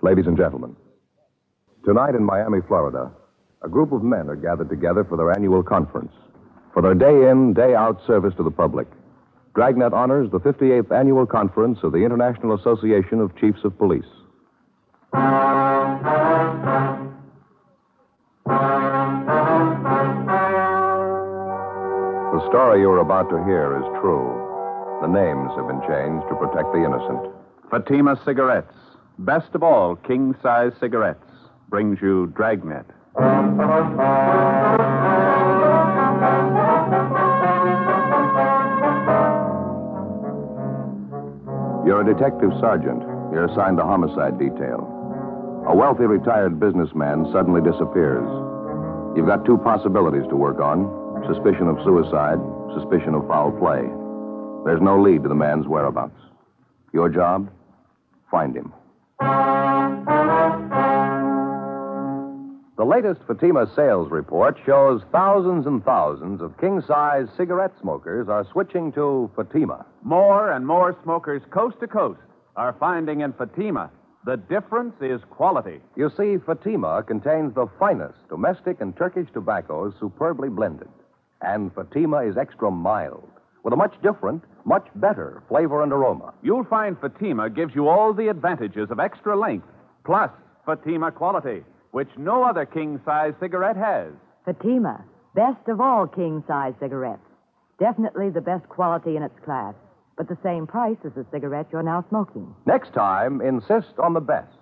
Ladies and gentlemen, tonight in Miami, Florida, a group of men are gathered together for their annual conference. For their day in, day out service to the public, Dragnet honors the 58th annual conference of the International Association of Chiefs of Police. The story you're about to hear is true. The names have been changed to protect the innocent. Fatima Cigarettes, best of all king size cigarettes, brings you Dragnet. You're a detective sergeant. You're assigned to homicide detail. A wealthy retired businessman suddenly disappears. You've got two possibilities to work on suspicion of suicide, suspicion of foul play. There's no lead to the man's whereabouts. Your job? Find him. The latest Fatima sales report shows thousands and thousands of king size cigarette smokers are switching to Fatima. More and more smokers coast to coast are finding in Fatima the difference is quality. You see, Fatima contains the finest domestic and Turkish tobaccos superbly blended. And Fatima is extra mild, with a much different, much better flavor and aroma. You'll find Fatima gives you all the advantages of extra length, plus Fatima quality, which no other king size cigarette has. Fatima, best of all king size cigarettes. Definitely the best quality in its class, but the same price as the cigarette you're now smoking. Next time, insist on the best.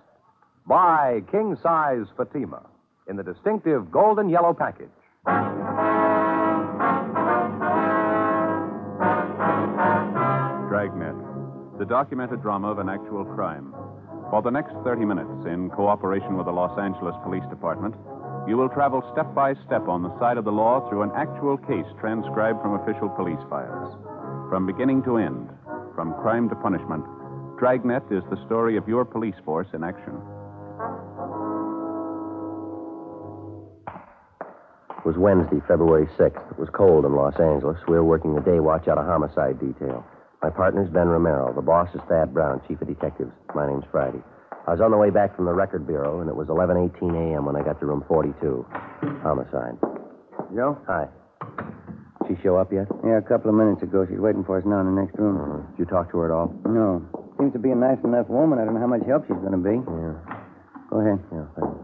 Buy king size Fatima in the distinctive golden yellow package. Documented drama of an actual crime. For the next 30 minutes, in cooperation with the Los Angeles Police Department, you will travel step by step on the side of the law through an actual case transcribed from official police files. From beginning to end, from crime to punishment, Dragnet is the story of your police force in action. It was Wednesday, February 6th. It was cold in Los Angeles. We were working the day watch out of homicide detail. My partner's Ben Romero. The boss is Thad Brown, chief of detectives. My name's Friday. I was on the way back from the record bureau, and it was 11:18 a.m. when I got to room 42. Homicide. Joe? Hi. She show up yet? Yeah, a couple of minutes ago. She's waiting for us now in the next room. Uh, did you talk to her at all? No. Seems to be a nice enough woman. I don't know how much help she's going to be. Yeah. Go ahead. Yeah, thanks.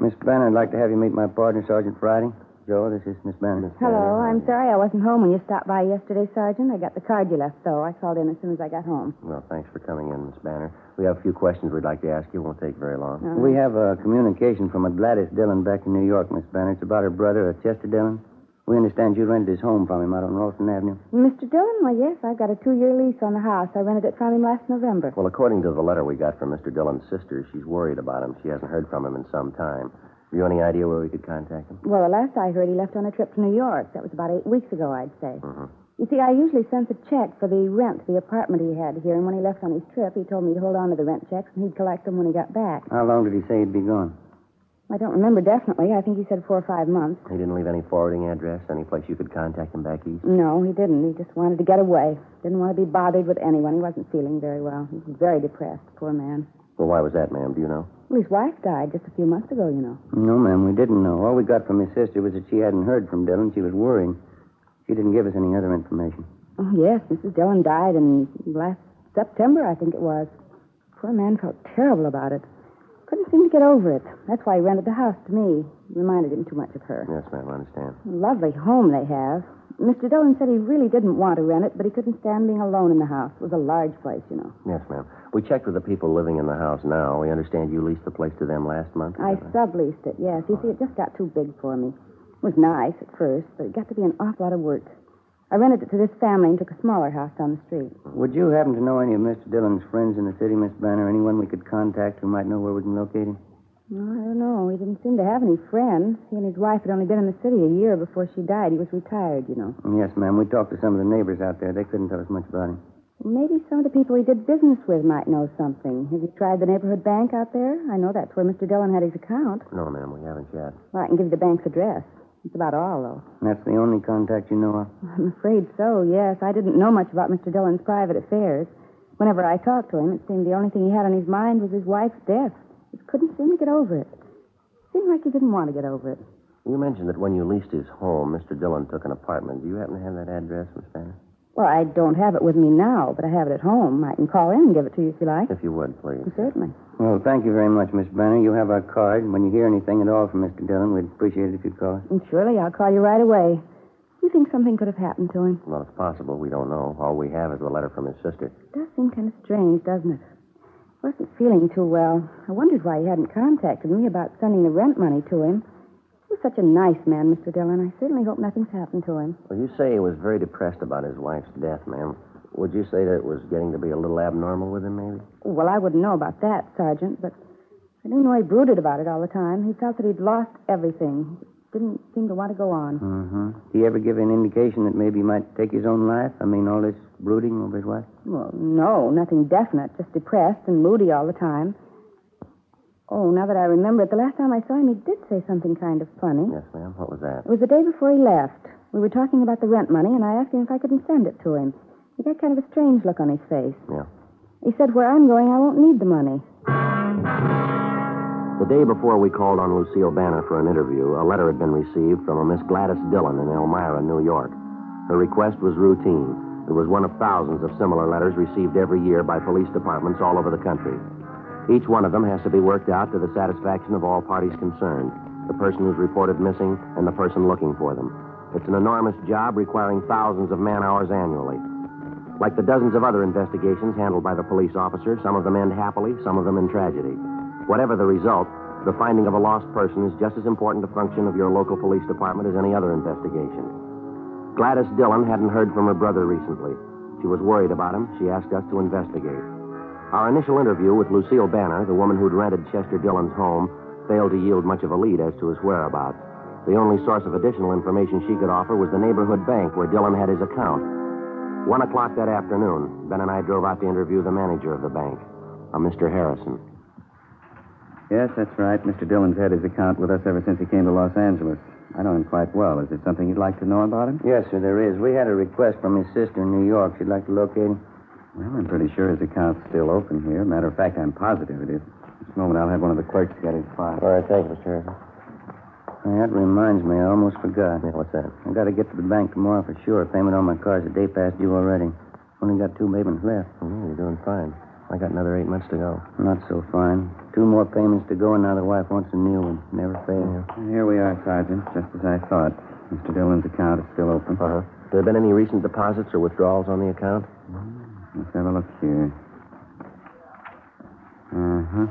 Miss Banner, I'd like to have you meet my partner, Sergeant Friday. Joe, this is Miss Banner. Hello. I'm sorry I wasn't home when you stopped by yesterday, Sergeant. I got the card you left, though. I called in as soon as I got home. Well, thanks for coming in, Miss Banner. We have a few questions we'd like to ask you. It won't take very long. Uh-huh. We have a communication from a Gladys Dillon back in New York, Miss Banner. It's about her brother, uh, Chester Dillon. We understand you rented his home from him out on Ralston Avenue. Mr. Dillon? Well, yes, I've got a two-year lease on the house. I rented it from him last November. Well, according to the letter we got from Mr. Dillon's sister, she's worried about him. She hasn't heard from him in some time. Have you any idea where we could contact him? Well, the last I heard, he left on a trip to New York. That was about eight weeks ago, I'd say. Mhm. You see, I usually sent a check for the rent, the apartment he had here, and when he left on his trip, he told me to hold on to the rent checks and he'd collect them when he got back. How long did he say he'd be gone? I don't remember definitely. I think he said four or five months. He didn't leave any forwarding address, any place you could contact him back east? No, he didn't. He just wanted to get away. Didn't want to be bothered with anyone. He wasn't feeling very well. He was very depressed, poor man. Well, why was that, ma'am? Do you know? Well, his wife died just a few months ago, you know. No, ma'am, we didn't know. All we got from his sister was that she hadn't heard from Dillon. She was worrying. She didn't give us any other information. Oh, yes, Mrs. Dillon died in last September, I think it was. Poor man felt terrible about it. Couldn't seem to get over it. That's why he rented the house to me. Reminded him too much of her. Yes, ma'am, I understand. Lovely home they have. Mr. Dillon said he really didn't want to rent it, but he couldn't stand being alone in the house. It was a large place, you know. Yes, ma'am. We checked with the people living in the house now. We understand you leased the place to them last month. I subleased it, yes. You see, it just got too big for me. It was nice at first, but it got to be an awful lot of work. I rented it to this family and took a smaller house down the street. Would you happen to know any of Mr. Dillon's friends in the city, Miss Banner? Anyone we could contact who might know where we can locate him? Well, I don't know. He didn't seem to have any friends. He and his wife had only been in the city a year before she died. He was retired, you know. Yes, ma'am. We talked to some of the neighbors out there. They couldn't tell us much about him. Maybe some of the people he did business with might know something. Have you tried the neighborhood bank out there? I know that's where Mr. Dillon had his account. No, ma'am, we haven't yet. Well, I can give you the bank's address. That's about all, though. That's the only contact you know of? I'm afraid so, yes. I didn't know much about Mr. Dillon's private affairs. Whenever I talked to him, it seemed the only thing he had on his mind was his wife's death. He couldn't seem to get over it. Seemed like he didn't want to get over it. You mentioned that when you leased his home, Mr. Dillon took an apartment. Do you happen to have that address, Miss Banner? Well, I don't have it with me now, but I have it at home. I can call in and give it to you if you like. If you would, please. Certainly. Well, thank you very much, Miss Banner. You have our card. When you hear anything at all from Mr. Dillon, we'd appreciate it if you'd call us. And surely I'll call you right away. You think something could have happened to him? Well, it's possible. We don't know. All we have is a letter from his sister. It does seem kind of strange, doesn't it? He wasn't feeling too well. I wondered why he hadn't contacted me about sending the rent money to him. He was such a nice man, Mr. Dillon. I certainly hope nothing's happened to him. Well, you say he was very depressed about his wife's death, ma'am. Would you say that it was getting to be a little abnormal with him, maybe? Well, I wouldn't know about that, Sergeant, but I do know he brooded about it all the time. He felt that he'd lost everything. Didn't seem to want to go on. Mm-hmm. Did he ever give an indication that maybe he might take his own life? I mean, all this brooding over his wife? Well, no, nothing definite. Just depressed and moody all the time. Oh, now that I remember it, the last time I saw him, he did say something kind of funny. Yes, ma'am. What was that? It was the day before he left. We were talking about the rent money, and I asked him if I couldn't send it to him. He got kind of a strange look on his face. Yeah. He said, Where I'm going, I won't need the money. The day before we called on Lucille Banner for an interview, a letter had been received from a Miss Gladys Dillon in Elmira, New York. Her request was routine. It was one of thousands of similar letters received every year by police departments all over the country. Each one of them has to be worked out to the satisfaction of all parties concerned the person who's reported missing and the person looking for them. It's an enormous job requiring thousands of man hours annually. Like the dozens of other investigations handled by the police officer, some of them end happily, some of them in tragedy. Whatever the result, the finding of a lost person is just as important a function of your local police department as any other investigation. Gladys Dillon hadn't heard from her brother recently. She was worried about him. She asked us to investigate. Our initial interview with Lucille Banner, the woman who'd rented Chester Dillon's home, failed to yield much of a lead as to his whereabouts. The only source of additional information she could offer was the neighborhood bank where Dillon had his account. One o'clock that afternoon, Ben and I drove out to interview the manager of the bank, a Mr. Harrison. Yes, that's right. Mr. Dillon's had his account with us ever since he came to Los Angeles. I know him quite well. Is there something you'd like to know about him? Yes, sir, there is. We had a request from his sister in New York. She'd like to locate him. Well, I'm pretty sure his account's still open here. Matter of fact, I'm positive it is. This moment, I'll have one of the clerks get his file. All right, thank you, Mr. Harrison. Hey, that reminds me, I almost forgot. Yeah, what's that? I got to get to the bank tomorrow for sure. Payment on my car's a day past due already. Only got two payments left. Oh, you're doing fine. I got another eight months to go. Not so fine. Two more payments to go, and now the wife wants a new one. Never fails. Here we are, Sergeant, just as I thought. Mr. Dillon's account is still open. Uh-huh. Have there been any recent deposits or withdrawals on the account? Let's have a look here. Uh-huh.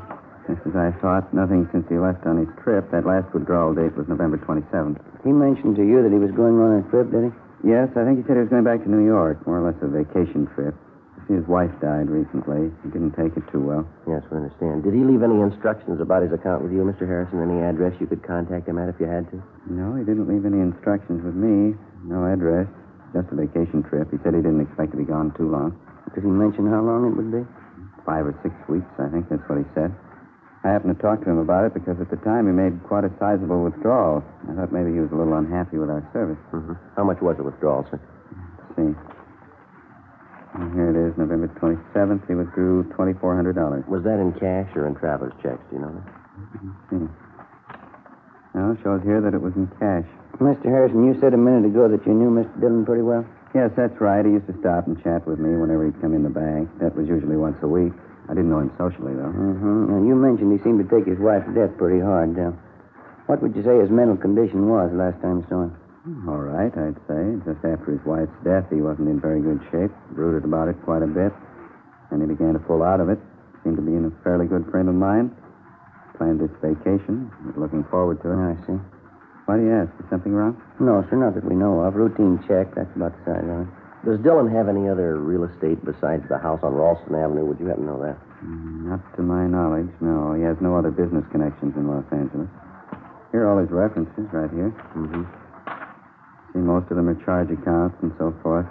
Just as I thought, nothing since he left on his trip. That last withdrawal date was November 27th. He mentioned to you that he was going on a trip, did he? Yes, I think he said he was going back to New York, more or less a vacation trip. His wife died recently. He didn't take it too well. Yes, we understand. Did he leave any instructions about his account with you, Mr. Harrison? Any address you could contact him at if you had to? No, he didn't leave any instructions with me. No address. Just a vacation trip. He said he didn't expect to be gone too long. Did he mention how long it would be? Five or six weeks, I think that's what he said. I happened to talk to him about it because at the time he made quite a sizable withdrawal. I thought maybe he was a little unhappy with our service. Mm-hmm. How much was the withdrawal, sir? Let's see. And here it is, November 27th. He withdrew $2,400. Was that in cash or in traveler's checks? Do you know that? Let's see. Well, it shows here that it was in cash. Mr. Harrison, you said a minute ago that you knew Mr. Dillon pretty well. Yes, that's right. He used to stop and chat with me whenever he'd come in the bank. That was usually once a week. I didn't know him socially, though. Mm-hmm. Now, you mentioned he seemed to take his wife's death pretty hard. What would you say his mental condition was last time you saw him? All right, I'd say. Just after his wife's death, he wasn't in very good shape. Brooded about it quite a bit. And he began to pull out of it. Seemed to be in a fairly good frame of mind. Planned this vacation. Was looking forward to it. I see. Why do you ask? Is something wrong? No, sir, not that we know of. Routine check. That's about the size of it. Does Dillon have any other real estate besides the house on Ralston Avenue? Would you happen to know that? Mm, Not to my knowledge, no. He has no other business connections in Los Angeles. Here are all his references right here. Mm-hmm. See, most of them are charge accounts and so forth.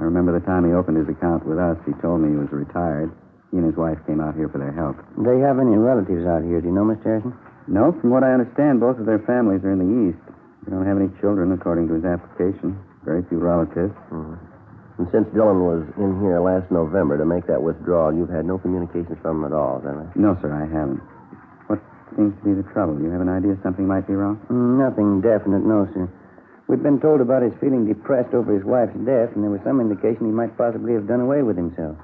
I remember the time he opened his account with us, he told me he was retired. He and his wife came out here for their help. Do they have any relatives out here? Do you know, Mr. Harrison? No, from what I understand, both of their families are in the East. They don't have any children, according to his application. Very few relatives. Mm-hmm. And since Dillon was in here last November to make that withdrawal, you've had no communications from him at all, right? No, sir, I haven't. What seems to be the trouble? You have an idea something might be wrong? Mm, Nothing definite, no, sir. We've been told about his feeling depressed over his wife's death, and there was some indication he might possibly have done away with himself.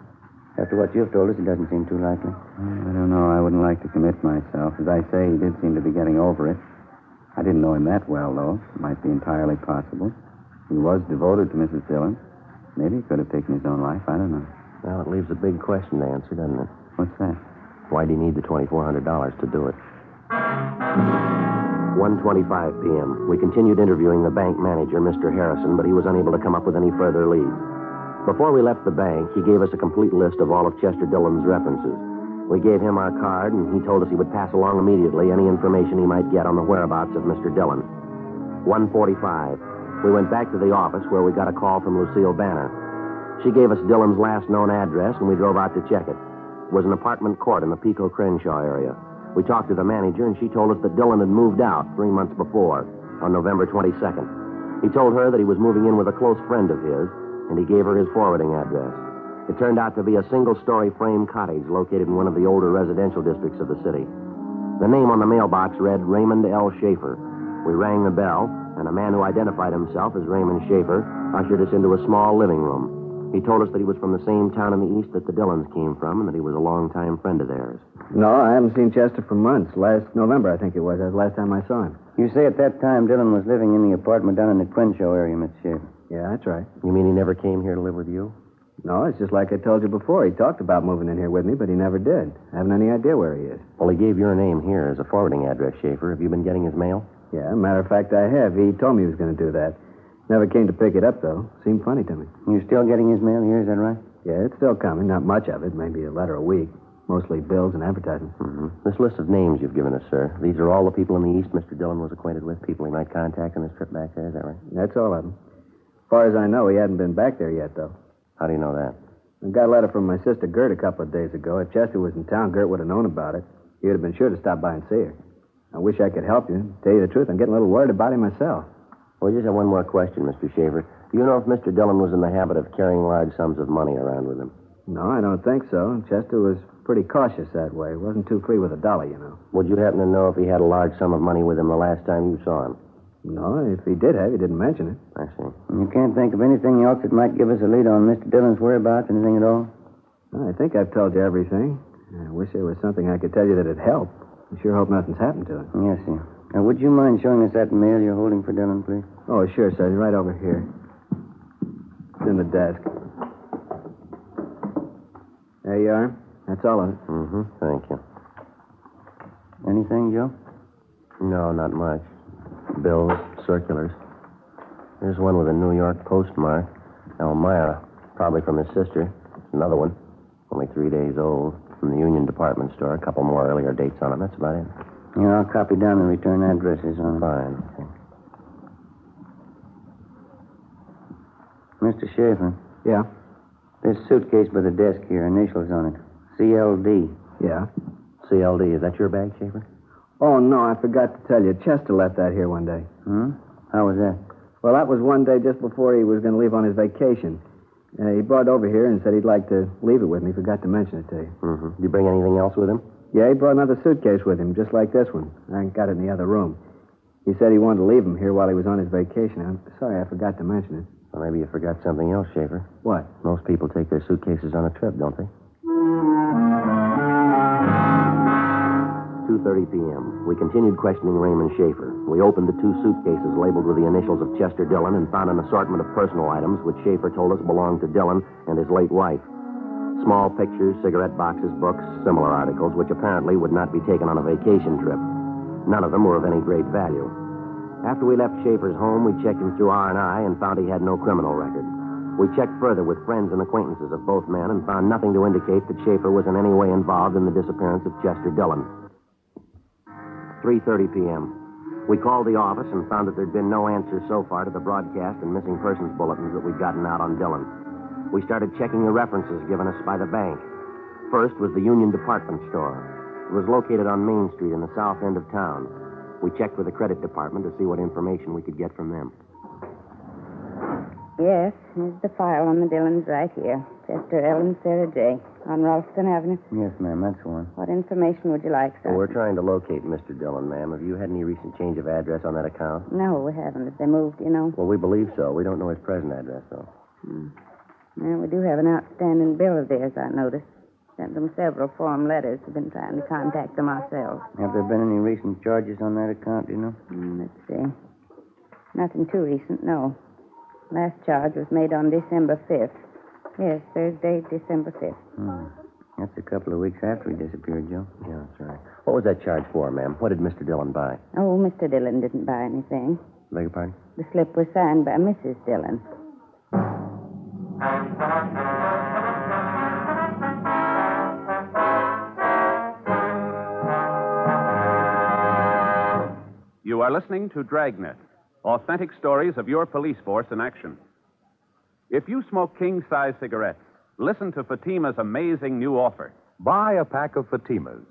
After what you've told us, it doesn't seem too likely. I don't know. I wouldn't like to commit myself. As I say, he did seem to be getting over it. I didn't know him that well, though. It might be entirely possible. He was devoted to Mrs. Dillon. Maybe he could have taken his own life. I don't know. Well, it leaves a big question to answer, doesn't it? What's that? Why do you need the $2,400 to do it? 1.25 p.m. We continued interviewing the bank manager, Mr. Harrison, but he was unable to come up with any further leads. Before we left the bank, he gave us a complete list of all of Chester Dillon's references. We gave him our card, and he told us he would pass along immediately any information he might get on the whereabouts of Mr. Dillon. 1.45. We went back to the office where we got a call from Lucille Banner. She gave us Dillon's last known address, and we drove out to check it. It was an apartment court in the Pico Crenshaw area. We talked to the manager, and she told us that Dillon had moved out three months before, on November 22nd. He told her that he was moving in with a close friend of his, and he gave her his forwarding address. It turned out to be a single story frame cottage located in one of the older residential districts of the city. The name on the mailbox read Raymond L. Schaefer. We rang the bell, and a man who identified himself as Raymond Schaefer ushered us into a small living room. He told us that he was from the same town in the east that the Dillons came from, and that he was a longtime friend of theirs. No, I haven't seen Chester for months. Last November, I think it was. That was the last time I saw him. You say at that time Dillon was living in the apartment down in the Crenshaw area, Mr. Schaefer. Yeah, that's right. You mean he never came here to live with you? No, it's just like I told you before. He talked about moving in here with me, but he never did. I haven't any idea where he is. Well, he gave your name here as a forwarding address, Schaefer. Have you been getting his mail? Yeah, matter of fact, I have. He told me he was going to do that. Never came to pick it up, though. Seemed funny to me. You're still getting his mail here, is that right? Yeah, it's still coming. Not much of it. Maybe a letter a week. Mostly bills and advertising. Mm-hmm. This list of names you've given us, sir, these are all the people in the East Mr. Dillon was acquainted with, people he might contact on his trip back there, is that right? That's all of them. As far as I know, he hadn't been back there yet, though. How do you know that? I got a letter from my sister Gert a couple of days ago. If Chester was in town, Gert would have known about it. He would have been sure to stop by and see her. I wish I could help you. Tell you the truth, I'm getting a little worried about him myself. Well, we just have one more question, Mr. Schaefer. Do you know if Mr. Dillon was in the habit of carrying large sums of money around with him? No, I don't think so. Chester was pretty cautious that way. He Wasn't too free with a dollar, you know. Would you happen to know if he had a large sum of money with him the last time you saw him? No, if he did have, he didn't mention it. I see. You can't think of anything else that might give us a lead on Mr. Dillon's whereabouts, anything at all? I think I've told you everything. I wish there was something I could tell you that'd help. I sure hope nothing's happened to him. Yes, sir. Now, would you mind showing us that mail you're holding for Dillon, please? Oh, sure, sir. Right over here. It's in the desk. There you are. That's all of it. Mm-hmm. Thank you. Anything, Joe? No, not much. Bills, circulars. There's one with a New York postmark. Elmira. Probably from his sister. Another one. Only three days old. From the Union Department Store. A couple more earlier dates on them. That's about it. Yeah, I'll copy down the return addresses on it. Fine. Okay. Mr. Schaefer, Yeah? this suitcase by the desk here, initials on it. CLD. Yeah. CLD. Is that your bag, Schaefer? Oh, no, I forgot to tell you. Chester left that here one day. Hmm? How was that? Well, that was one day just before he was going to leave on his vacation. Uh, he brought it over here and said he'd like to leave it with me. Forgot to mention it to you. Mm-hmm. Did you bring anything else with him? Yeah, he brought another suitcase with him, just like this one. I got it in the other room. He said he wanted to leave him here while he was on his vacation. I'm sorry I forgot to mention it. Well, maybe you forgot something else, Schaefer. What? Most people take their suitcases on a trip, don't they? 2.30 p.m. We continued questioning Raymond Schaefer. We opened the two suitcases labeled with the initials of Chester Dillon and found an assortment of personal items which Schaefer told us belonged to Dillon and his late wife. Small pictures, cigarette boxes, books, similar articles which apparently would not be taken on a vacation trip. None of them were of any great value. After we left Schaefer's home, we checked him through R&I and found he had no criminal record. We checked further with friends and acquaintances of both men and found nothing to indicate that Schaefer was in any way involved in the disappearance of Chester Dillon. 3.30 p.m. We called the office and found that there'd been no answers so far to the broadcast and missing persons bulletins that we'd gotten out on Dillon. We started checking the references given us by the bank. First was the Union Department Store. It was located on Main Street in the south end of town. We checked with the credit department to see what information we could get from them. Yes, here's the file on the Dillons right here. Chester L. and Sarah J. on Ralston Avenue. Yes, ma'am, that's the one. What information would you like, sir? Well, we're trying to locate Mr. Dillon, ma'am. Have you had any recent change of address on that account? No, we haven't. If they moved, you know. Well, we believe so. We don't know his present address, though. Hmm. Well, we do have an outstanding bill of theirs, I noticed. Sent them several form letters. We've been trying to contact them ourselves. Have there been any recent charges on that account, do you know? Hmm, let's see. Nothing too recent, no. Last charge was made on December 5th. Yes, Thursday, December 5th. Hmm. That's a couple of weeks after he disappeared, Joe. Yeah, that's right. What was that charge for, ma'am? What did Mr. Dillon buy? Oh, Mr. Dillon didn't buy anything. Beg your pardon? The slip was signed by Mrs. Dillon. You are listening to Dragnet, authentic stories of your police force in action. If you smoke king size cigarettes, listen to Fatima's amazing new offer. Buy a pack of Fatimas.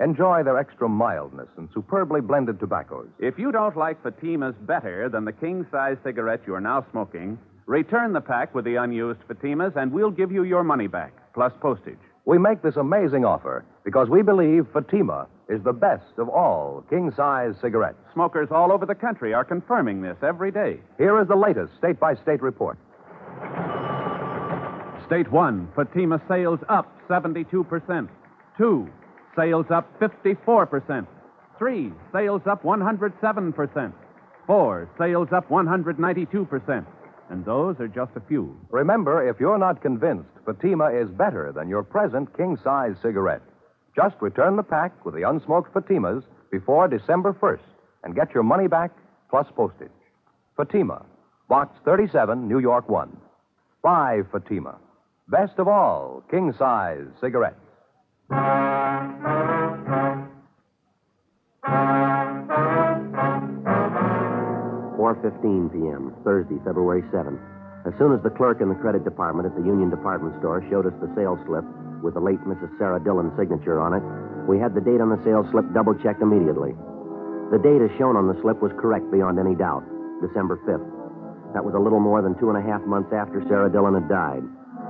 Enjoy their extra mildness and superbly blended tobaccos. If you don't like Fatimas better than the king size cigarette you are now smoking, return the pack with the unused Fatimas and we'll give you your money back, plus postage. We make this amazing offer because we believe Fatima is the best of all king size cigarettes. Smokers all over the country are confirming this every day. Here is the latest state by state report. State 1, Fatima sales up 72%. 2, sales up 54%. 3, sales up 107%. 4, sales up 192%. And those are just a few. Remember, if you're not convinced Fatima is better than your present king size cigarette, just return the pack with the unsmoked Fatimas before December 1st and get your money back plus postage. Fatima, Box 37, New York 1. Buy Fatima. Best of all, king size cigarettes. 4.15 p.m., Thursday, February 7th. As soon as the clerk in the credit department at the Union Department Store showed us the sales slip with the late Mrs. Sarah Dillon's signature on it, we had the date on the sales slip double checked immediately. The date as shown on the slip was correct beyond any doubt December 5th. That was a little more than two and a half months after Sarah Dillon had died.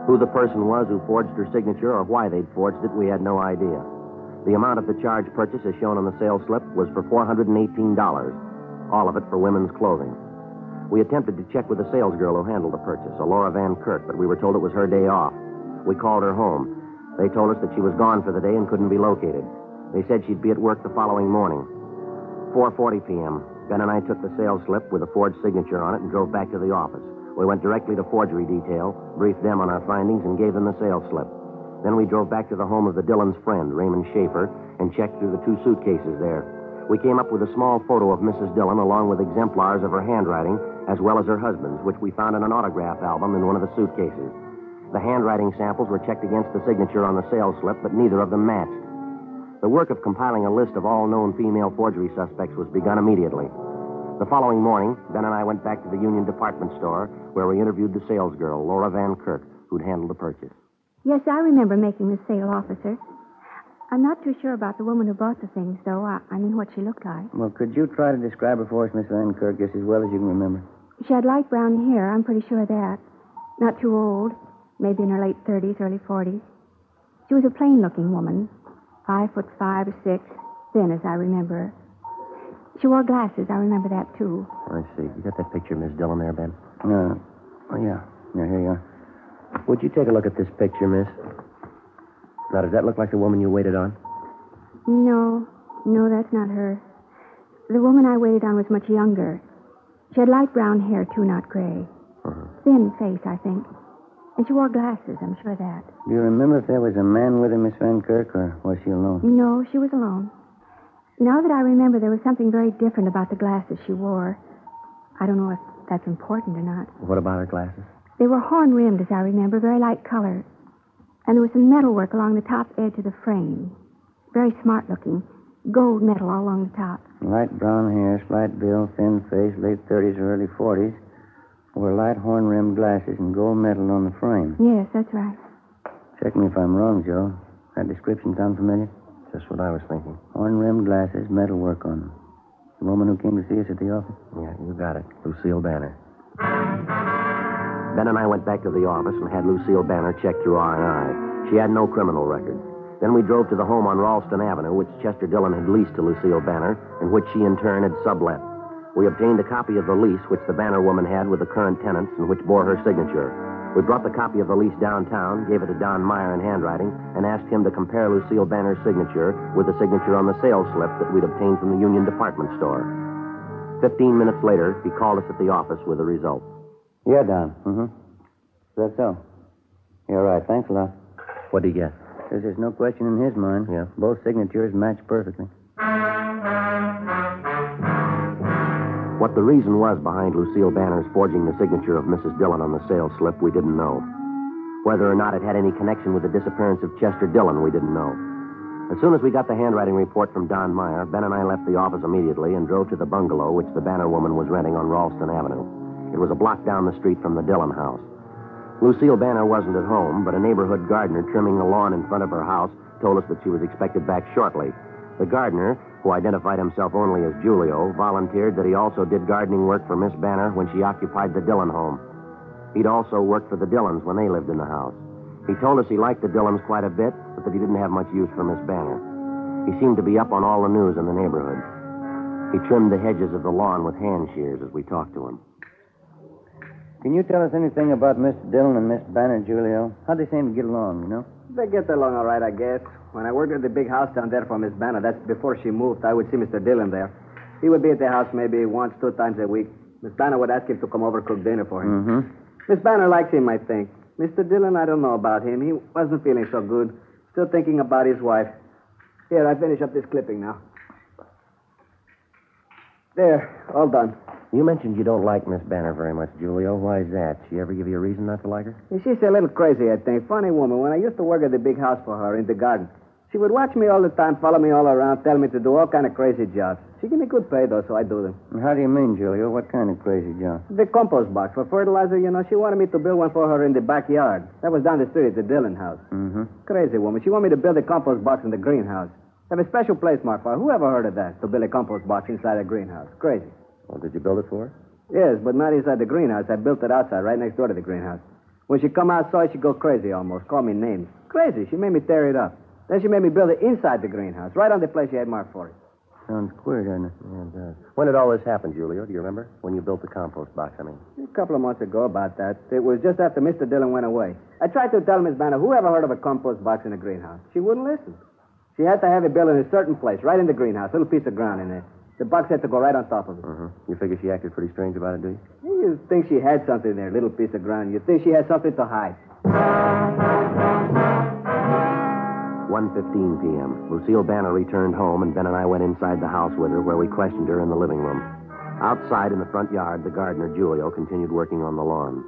Who the person was who forged her signature or why they'd forged it, we had no idea. The amount of the charge purchase as shown on the sales slip was for $418 all of it for women's clothing. We attempted to check with the salesgirl who handled the purchase, a Laura Van Kirk, but we were told it was her day off. We called her home. They told us that she was gone for the day and couldn't be located. They said she'd be at work the following morning. 4:40 p.m. Ben and I took the sales slip with a forged signature on it and drove back to the office. We went directly to forgery detail, briefed them on our findings, and gave them the sales slip. Then we drove back to the home of the Dillon's friend, Raymond Schaefer, and checked through the two suitcases there. We came up with a small photo of Mrs. Dillon along with exemplars of her handwriting as well as her husband's, which we found in an autograph album in one of the suitcases. The handwriting samples were checked against the signature on the sales slip, but neither of them matched. The work of compiling a list of all known female forgery suspects was begun immediately. The following morning, Ben and I went back to the Union Department Store where we interviewed the salesgirl, Laura Van Kirk, who'd handled the purchase. Yes, I remember making the sale, officer. I'm not too sure about the woman who bought the things, though. I, I mean, what she looked like. Well, could you try to describe her for us, Miss Van Kirk, just as well as you can remember? She had light brown hair. I'm pretty sure of that. Not too old. Maybe in her late 30s, early 40s. She was a plain looking woman. Five foot five or six. Thin, as I remember her. She wore glasses. I remember that, too. I see. You got that picture of Miss Dillon there, Ben? No. Oh, yeah. Yeah, here you are. Would you take a look at this picture, miss? Now, does that look like the woman you waited on? No, no, that's not her. The woman I waited on was much younger. She had light brown hair, too, not gray. Uh-huh. Thin face, I think. And she wore glasses, I'm sure of that. Do you remember if there was a man with her, Miss Van Kirk, or was she alone? No, she was alone. Now that I remember, there was something very different about the glasses she wore. I don't know if that's important or not. What about her glasses? They were horn rimmed, as I remember, very light color. And there was some metalwork along the top edge of the frame. Very smart looking. Gold metal all along the top. Light brown hair, slight build, thin face, late 30s or early 40s. Wore light horn rimmed glasses and gold metal on the frame. Yes, that's right. Check me if I'm wrong, Joe. That description sound familiar? Just what I was thinking. Horn rimmed glasses, metal work on them. The woman who came to see us at the office? Yeah, you got it. Lucille Banner. Ben and I went back to the office and had Lucille Banner checked through R&I. She had no criminal record. Then we drove to the home on Ralston Avenue, which Chester Dillon had leased to Lucille Banner, and which she in turn had sublet. We obtained a copy of the lease which the Banner woman had with the current tenants and which bore her signature. We brought the copy of the lease downtown, gave it to Don Meyer in handwriting, and asked him to compare Lucille Banner's signature with the signature on the sales slip that we'd obtained from the Union Department Store. Fifteen minutes later, he called us at the office with the result. Yeah, Don. Mm-hmm. Is that so? You're right. Thanks a lot. What'd he get? Says there's no question in his mind. Yeah. Both signatures match perfectly. What the reason was behind Lucille Banner's forging the signature of Mrs. Dillon on the sales slip, we didn't know. Whether or not it had any connection with the disappearance of Chester Dillon, we didn't know. As soon as we got the handwriting report from Don Meyer, Ben and I left the office immediately and drove to the bungalow which the Banner woman was renting on Ralston Avenue. It was a block down the street from the Dillon house. Lucille Banner wasn't at home, but a neighborhood gardener trimming the lawn in front of her house told us that she was expected back shortly. The gardener, who identified himself only as Julio, volunteered that he also did gardening work for Miss Banner when she occupied the Dillon home. He'd also worked for the Dillons when they lived in the house. He told us he liked the Dillons quite a bit, but that he didn't have much use for Miss Banner. He seemed to be up on all the news in the neighborhood. He trimmed the hedges of the lawn with hand shears as we talked to him. Can you tell us anything about Mr. Dillon and Miss Banner, Julio? How'd they seem to get along, you know? They get along all right, I guess. When I worked at the big house down there for Miss Banner, that's before she moved, I would see Mr. Dillon there. He would be at the house maybe once, two times a week. Miss Banner would ask him to come over cook dinner for him. Mm-hmm. Miss Banner likes him, I think. Mr. Dillon, I don't know about him. He wasn't feeling so good. Still thinking about his wife. Here, I finish up this clipping now. There, all done. You mentioned you don't like Miss Banner very much, Julio. Why is that? She ever give you a reason not to like her? She's a little crazy, I think. Funny woman. When I used to work at the big house for her in the garden, she would watch me all the time, follow me all around, tell me to do all kind of crazy jobs. She give me good pay, though, so I do them. How do you mean, Julio? What kind of crazy jobs? The compost box for fertilizer, you know, she wanted me to build one for her in the backyard. That was down the street at the Dillon house. Mm-hmm. Crazy woman. She wanted me to build a compost box in the greenhouse. Have a special place marked for her. Who ever heard of that? To build a compost box inside a greenhouse. Crazy. Well, did you build it for her? Yes, but not inside the greenhouse. I built it outside, right next door to the greenhouse. When she come outside, she'd go crazy almost. Call me names. Crazy. She made me tear it up. Then she made me build it inside the greenhouse, right on the place she had marked for it. Sounds queer, doesn't it? Yeah, it does. When did all this happen, Julio? Do you remember? When you built the compost box, I mean. A couple of months ago about that. It was just after Mr. Dillon went away. I tried to tell Miss Banner, who ever heard of a compost box in a greenhouse? She wouldn't listen. She had to have it built in a certain place, right in the greenhouse, a little piece of ground in there. The box had to go right on top of it. Uh-huh. You figure she acted pretty strange about it, do you? You think she had something there, little piece of ground. You think she had something to hide. 1.15 p.m. Lucille Banner returned home, and Ben and I went inside the house with her, where we questioned her in the living room. Outside in the front yard, the gardener, Julio, continued working on the lawn.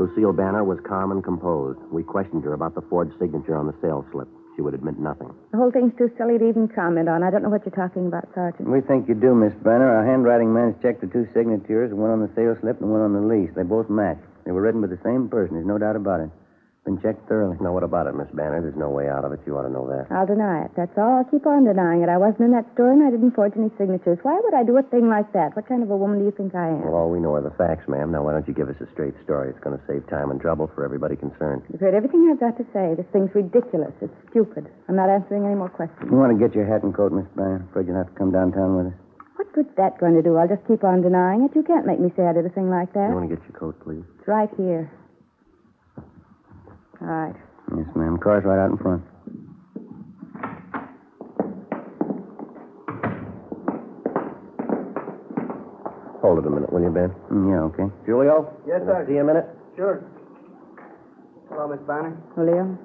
Lucille Banner was calm and composed. We questioned her about the forged signature on the sales slip. She would admit nothing. The whole thing's too silly to even comment on. I don't know what you're talking about, Sergeant. We think you do, Miss Banner. Our handwriting man's checked the two signatures, one on the sales slip and one on the lease. They both match. They were written by the same person. There's no doubt about it. Been checked thoroughly. Now, what about it, Miss Banner? There's no way out of it. You ought to know that. I'll deny it. That's all. I'll keep on denying it. I wasn't in that store and I didn't forge any signatures. Why would I do a thing like that? What kind of a woman do you think I am? Well, all we know are the facts, ma'am. Now, why don't you give us a straight story? It's going to save time and trouble for everybody concerned. You've heard everything I've got to say. This thing's ridiculous. It's stupid. I'm not answering any more questions. You want to get your hat and coat, Miss Banner? Afraid you'll have to come downtown with us. What What good's that going to do? I'll just keep on denying it. You can't make me say I did a thing like that. You want to get your coat, please? It's right here. All right. Yes, ma'am. Car's right out in front. Hold it a minute, will you, Ben? Mm, yeah, okay. Julio? Yes, Can I See you a minute? Sure. Hello, Miss Banner. Julio?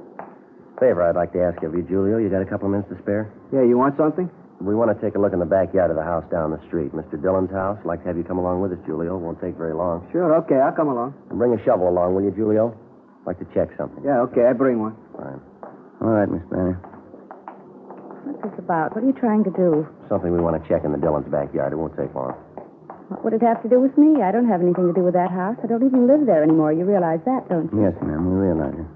Favor I'd like to ask of you, Julio. You got a couple of minutes to spare? Yeah, you want something? We want to take a look in the backyard of the house down the street. Mr. Dillon's house. I'd Like to have you come along with us, Julio. Won't take very long. Sure, okay, I'll come along. And bring a shovel along, will you, Julio? Like to check something. Yeah, okay, I bring one. Fine. All right, Miss Banner. What's this about? What are you trying to do? Something we want to check in the Dillon's backyard. It won't take long. What would it have to do with me? I don't have anything to do with that house. I don't even live there anymore. You realize that, don't you? Yes, ma'am, we realize it.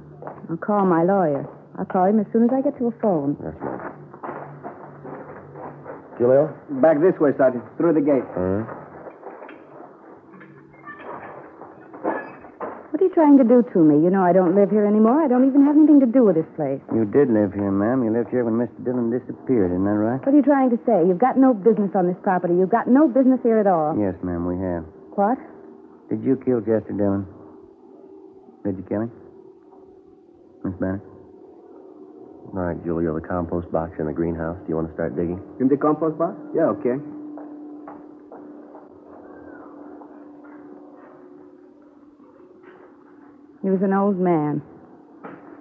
I'll call my lawyer. I'll call him as soon as I get to a phone. Yes, ma'am. Julio? Back this way, Sergeant. Through the gate. What you trying to do to me? You know I don't live here anymore. I don't even have anything to do with this place. You did live here, ma'am. You lived here when Mr. Dillon disappeared, isn't that right? What are you trying to say? You've got no business on this property. You've got no business here at all. Yes, ma'am, we have. What? Did you kill Chester Dillon? Did you kill him? Miss Banner? All right, Julio, the compost box in the greenhouse. Do you want to start digging? In the compost box? Yeah, okay. He was an old man.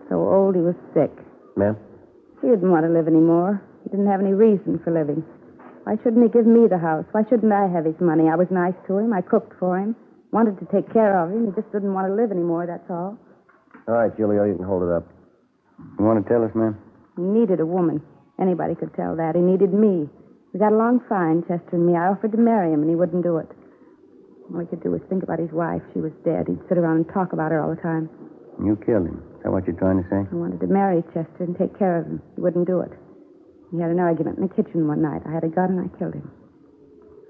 So old he was sick. Ma'am? He didn't want to live anymore. He didn't have any reason for living. Why shouldn't he give me the house? Why shouldn't I have his money? I was nice to him. I cooked for him. Wanted to take care of him. He just didn't want to live anymore, that's all. All right, Julio, you can hold it up. You want to tell us, ma'am? He needed a woman. Anybody could tell that. He needed me. We got along fine, Chester and me. I offered to marry him, and he wouldn't do it. All he could do was think about his wife. She was dead. He'd sit around and talk about her all the time. You killed him. Is that what you're trying to say? I wanted to marry Chester and take care of him. He wouldn't do it. We had an argument in the kitchen one night. I had a gun and I killed him.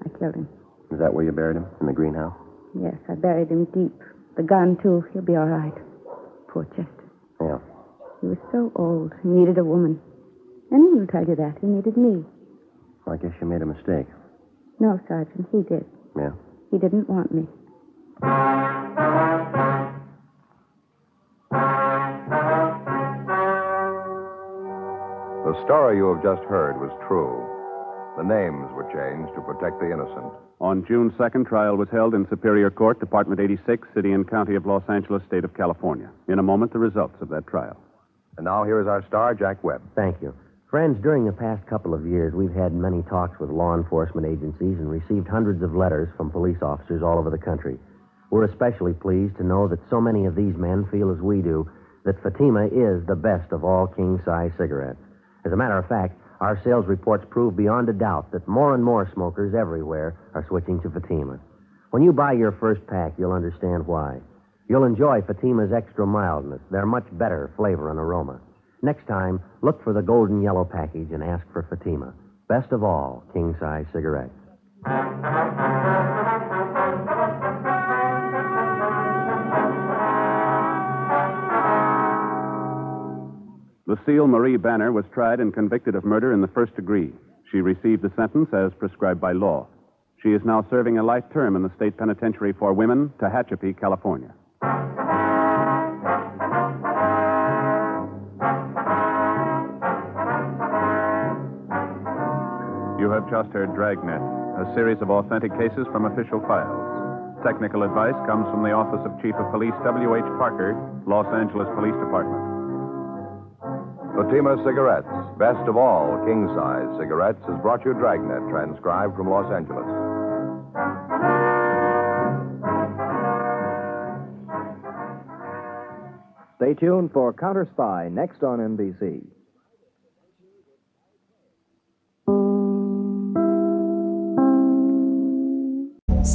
I killed him. Is that where you buried him? In the greenhouse? Yes, I buried him deep. The gun, too. He'll be all right. Poor Chester. Yeah. He was so old. He needed a woman. Anyone will tell you that. He needed me. Well, I guess you made a mistake. No, Sergeant, he did. Yeah. He didn't want me. The story you have just heard was true. The names were changed to protect the innocent. On June 2nd, trial was held in Superior Court, Department 86, City and County of Los Angeles, State of California. In a moment, the results of that trial. And now here is our star, Jack Webb. Thank you. Friends, during the past couple of years, we've had many talks with law enforcement agencies and received hundreds of letters from police officers all over the country. We're especially pleased to know that so many of these men feel as we do that Fatima is the best of all king size cigarettes. As a matter of fact, our sales reports prove beyond a doubt that more and more smokers everywhere are switching to Fatima. When you buy your first pack, you'll understand why. You'll enjoy Fatima's extra mildness, their much better flavor and aroma. Next time, look for the golden yellow package and ask for Fatima. Best of all, king size cigarettes. Lucille Marie Banner was tried and convicted of murder in the first degree. She received the sentence as prescribed by law. She is now serving a life term in the state penitentiary for women, Tehachapi, California. You have just heard Dragnet, a series of authentic cases from official files. Technical advice comes from the Office of Chief of Police W.H. Parker, Los Angeles Police Department. Fatima Cigarettes, best of all king size cigarettes, has brought you Dragnet, transcribed from Los Angeles. Stay tuned for Counter Spy next on NBC.